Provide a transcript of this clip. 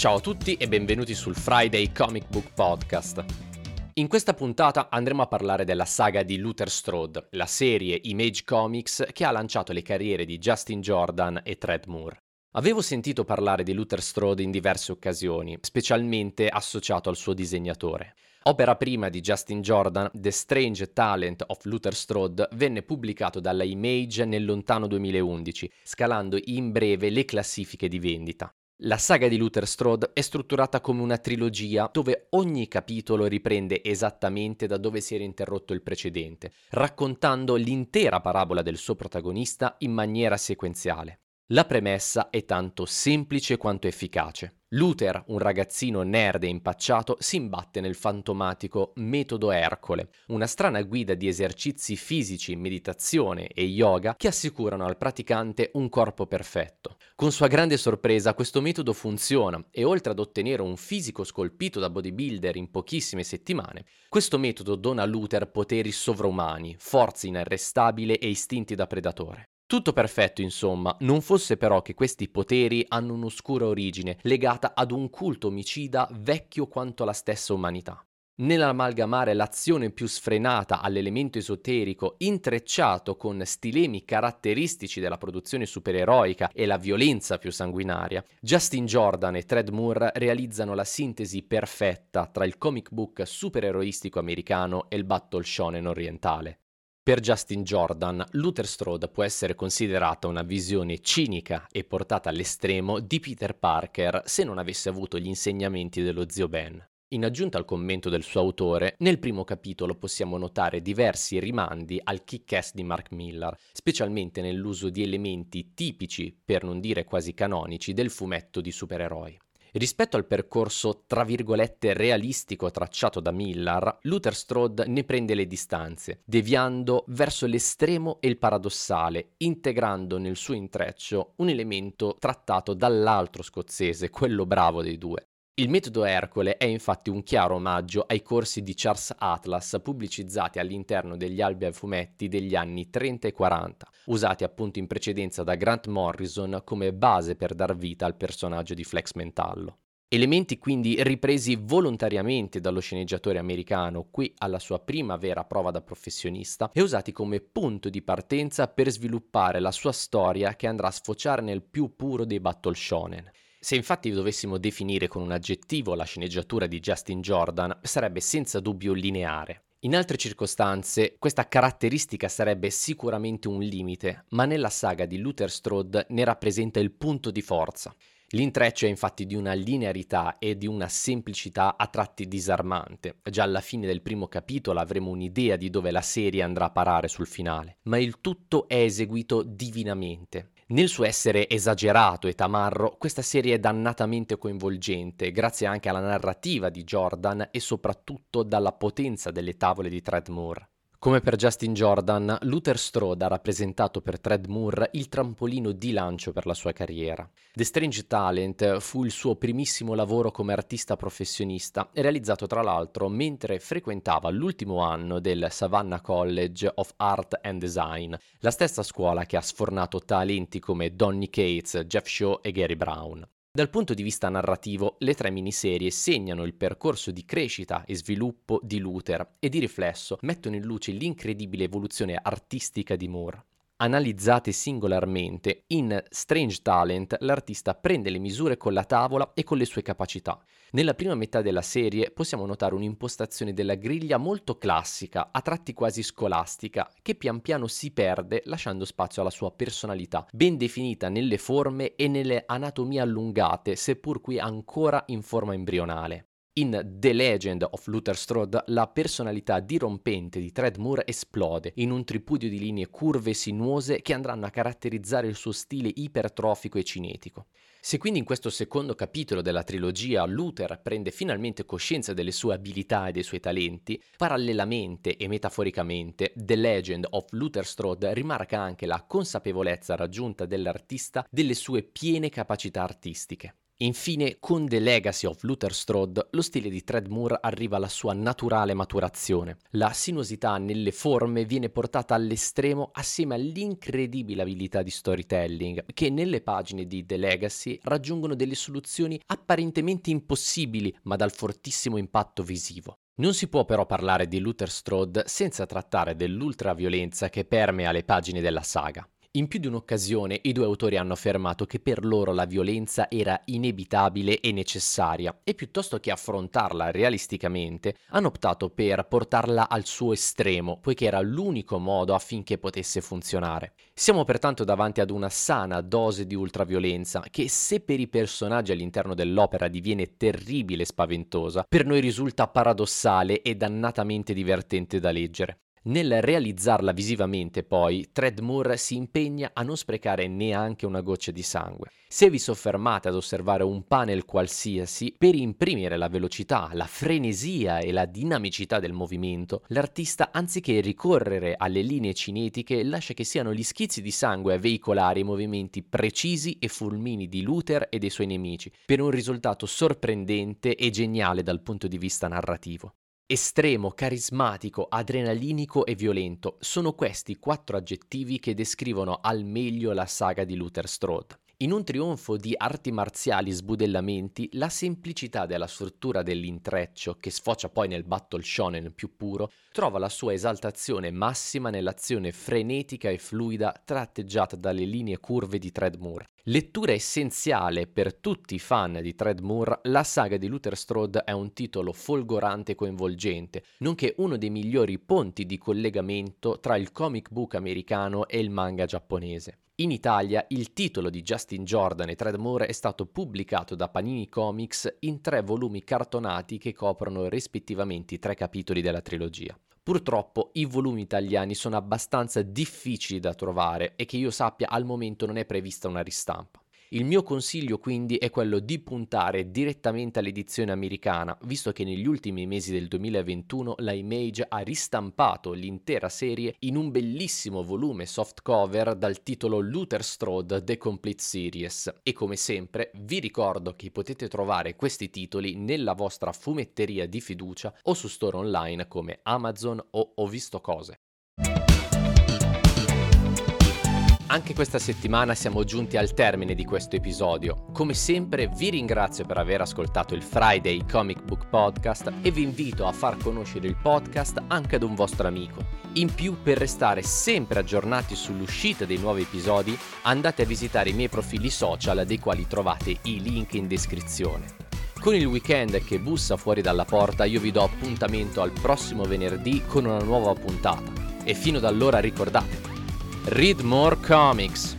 Ciao a tutti e benvenuti sul Friday Comic Book Podcast. In questa puntata andremo a parlare della saga di Luther Strode, la serie Image Comics che ha lanciato le carriere di Justin Jordan e Thread Moore. Avevo sentito parlare di Luther Strode in diverse occasioni, specialmente associato al suo disegnatore. Opera prima di Justin Jordan, The Strange Talent of Luther Strode venne pubblicato dalla Image nel lontano 2011, scalando in breve le classifiche di vendita. La saga di Luther Strode è strutturata come una trilogia dove ogni capitolo riprende esattamente da dove si era interrotto il precedente, raccontando l'intera parabola del suo protagonista in maniera sequenziale. La premessa è tanto semplice quanto efficace. Luther, un ragazzino nerd e impacciato, si imbatte nel fantomatico metodo Ercole, una strana guida di esercizi fisici, meditazione e yoga che assicurano al praticante un corpo perfetto. Con sua grande sorpresa questo metodo funziona e oltre ad ottenere un fisico scolpito da bodybuilder in pochissime settimane, questo metodo dona a Luther poteri sovraumani, forza inarrestabile e istinti da predatore. Tutto perfetto, insomma, non fosse però che questi poteri hanno un'oscura origine legata ad un culto omicida vecchio quanto la stessa umanità. Nell'amalgamare l'azione più sfrenata all'elemento esoterico intrecciato con stilemi caratteristici della produzione supereroica e la violenza più sanguinaria, Justin Jordan e Thread Moore realizzano la sintesi perfetta tra il comic book supereroistico americano e il battle shonen orientale. Per Justin Jordan, Luther Strode può essere considerata una visione cinica e portata all'estremo di Peter Parker se non avesse avuto gli insegnamenti dello zio Ben. In aggiunta al commento del suo autore, nel primo capitolo possiamo notare diversi rimandi al kick-ass di Mark Millar, specialmente nell'uso di elementi tipici, per non dire quasi canonici, del fumetto di supereroi. Rispetto al percorso tra virgolette realistico tracciato da Millar, Luther Strode ne prende le distanze, deviando verso l'estremo e il paradossale, integrando nel suo intreccio un elemento trattato dall'altro scozzese, quello bravo dei due. Il metodo Ercole è infatti un chiaro omaggio ai corsi di Charles Atlas pubblicizzati all'interno degli albi a fumetti degli anni 30 e 40, usati appunto in precedenza da Grant Morrison come base per dar vita al personaggio di Flex Mentallo. Elementi quindi ripresi volontariamente dallo sceneggiatore americano qui alla sua prima vera prova da professionista e usati come punto di partenza per sviluppare la sua storia che andrà a sfociare nel più puro dei battle shonen. Se infatti dovessimo definire con un aggettivo la sceneggiatura di Justin Jordan, sarebbe senza dubbio lineare. In altre circostanze, questa caratteristica sarebbe sicuramente un limite, ma nella saga di Luther Strode ne rappresenta il punto di forza. L'intreccio è infatti di una linearità e di una semplicità a tratti disarmante. Già alla fine del primo capitolo avremo un'idea di dove la serie andrà a parare sul finale, ma il tutto è eseguito divinamente. Nel suo essere esagerato e tamarro, questa serie è dannatamente coinvolgente, grazie anche alla narrativa di Jordan e soprattutto dalla potenza delle tavole di Treadmoor. Come per Justin Jordan, Luther Strode ha rappresentato per Thread Moore il trampolino di lancio per la sua carriera. The Strange Talent fu il suo primissimo lavoro come artista professionista, realizzato tra l'altro mentre frequentava l'ultimo anno del Savannah College of Art and Design, la stessa scuola che ha sfornato talenti come Donny Cates, Jeff Shaw e Gary Brown. Dal punto di vista narrativo, le tre miniserie segnano il percorso di crescita e sviluppo di Luther e di riflesso mettono in luce l'incredibile evoluzione artistica di Moore. Analizzate singolarmente, in Strange Talent l'artista prende le misure con la tavola e con le sue capacità. Nella prima metà della serie possiamo notare un'impostazione della griglia molto classica, a tratti quasi scolastica, che pian piano si perde lasciando spazio alla sua personalità, ben definita nelle forme e nelle anatomie allungate, seppur qui ancora in forma embrionale. In The Legend of Luther Strode la personalità dirompente di Thread Moore esplode in un tripudio di linee curve e sinuose che andranno a caratterizzare il suo stile ipertrofico e cinetico. Se quindi in questo secondo capitolo della trilogia Luther prende finalmente coscienza delle sue abilità e dei suoi talenti, parallelamente e metaforicamente The Legend of Luther Strode rimarca anche la consapevolezza raggiunta dell'artista delle sue piene capacità artistiche. Infine, con The Legacy of Luther Strode, lo stile di Moore arriva alla sua naturale maturazione. La sinuosità nelle forme viene portata all'estremo assieme all'incredibile abilità di storytelling, che nelle pagine di The Legacy raggiungono delle soluzioni apparentemente impossibili, ma dal fortissimo impatto visivo. Non si può però parlare di Luther Strode senza trattare dell'ultraviolenza che permea le pagine della saga. In più di un'occasione i due autori hanno affermato che per loro la violenza era inevitabile e necessaria e piuttosto che affrontarla realisticamente hanno optato per portarla al suo estremo, poiché era l'unico modo affinché potesse funzionare. Siamo pertanto davanti ad una sana dose di ultraviolenza che se per i personaggi all'interno dell'opera diviene terribile e spaventosa, per noi risulta paradossale e dannatamente divertente da leggere. Nel realizzarla visivamente, poi, Treadmoor si impegna a non sprecare neanche una goccia di sangue. Se vi soffermate ad osservare un panel qualsiasi, per imprimere la velocità, la frenesia e la dinamicità del movimento, l'artista, anziché ricorrere alle linee cinetiche, lascia che siano gli schizzi di sangue a veicolare i movimenti precisi e fulmini di Luther e dei suoi nemici, per un risultato sorprendente e geniale dal punto di vista narrativo. Estremo, carismatico, adrenalinico e violento sono questi quattro aggettivi che descrivono al meglio la saga di Luther Strode. In un trionfo di arti marziali sbudellamenti, la semplicità della struttura dell'intreccio, che sfocia poi nel battle shonen più puro, trova la sua esaltazione massima nell'azione frenetica e fluida tratteggiata dalle linee curve di Treadmoor. Lettura essenziale per tutti i fan di Treadmoor, la saga di Luther Strode è un titolo folgorante e coinvolgente, nonché uno dei migliori ponti di collegamento tra il comic book americano e il manga giapponese. In Italia il titolo di Justin Jordan e Treadmoor è stato pubblicato da Panini Comics in tre volumi cartonati che coprono rispettivamente i tre capitoli della trilogia. Purtroppo i volumi italiani sono abbastanza difficili da trovare e che io sappia al momento non è prevista una ristampa. Il mio consiglio quindi è quello di puntare direttamente all'edizione americana, visto che negli ultimi mesi del 2021 la Image ha ristampato l'intera serie in un bellissimo volume softcover dal titolo Luther Strode The Complete Series. E come sempre vi ricordo che potete trovare questi titoli nella vostra fumetteria di fiducia o su store online come Amazon o Ho visto cose. Anche questa settimana siamo giunti al termine di questo episodio. Come sempre vi ringrazio per aver ascoltato il Friday Comic Book Podcast e vi invito a far conoscere il podcast anche ad un vostro amico. In più, per restare sempre aggiornati sull'uscita dei nuovi episodi, andate a visitare i miei profili social dei quali trovate i link in descrizione. Con il weekend che bussa fuori dalla porta io vi do appuntamento al prossimo venerdì con una nuova puntata. E fino ad allora ricordate, Read more comics.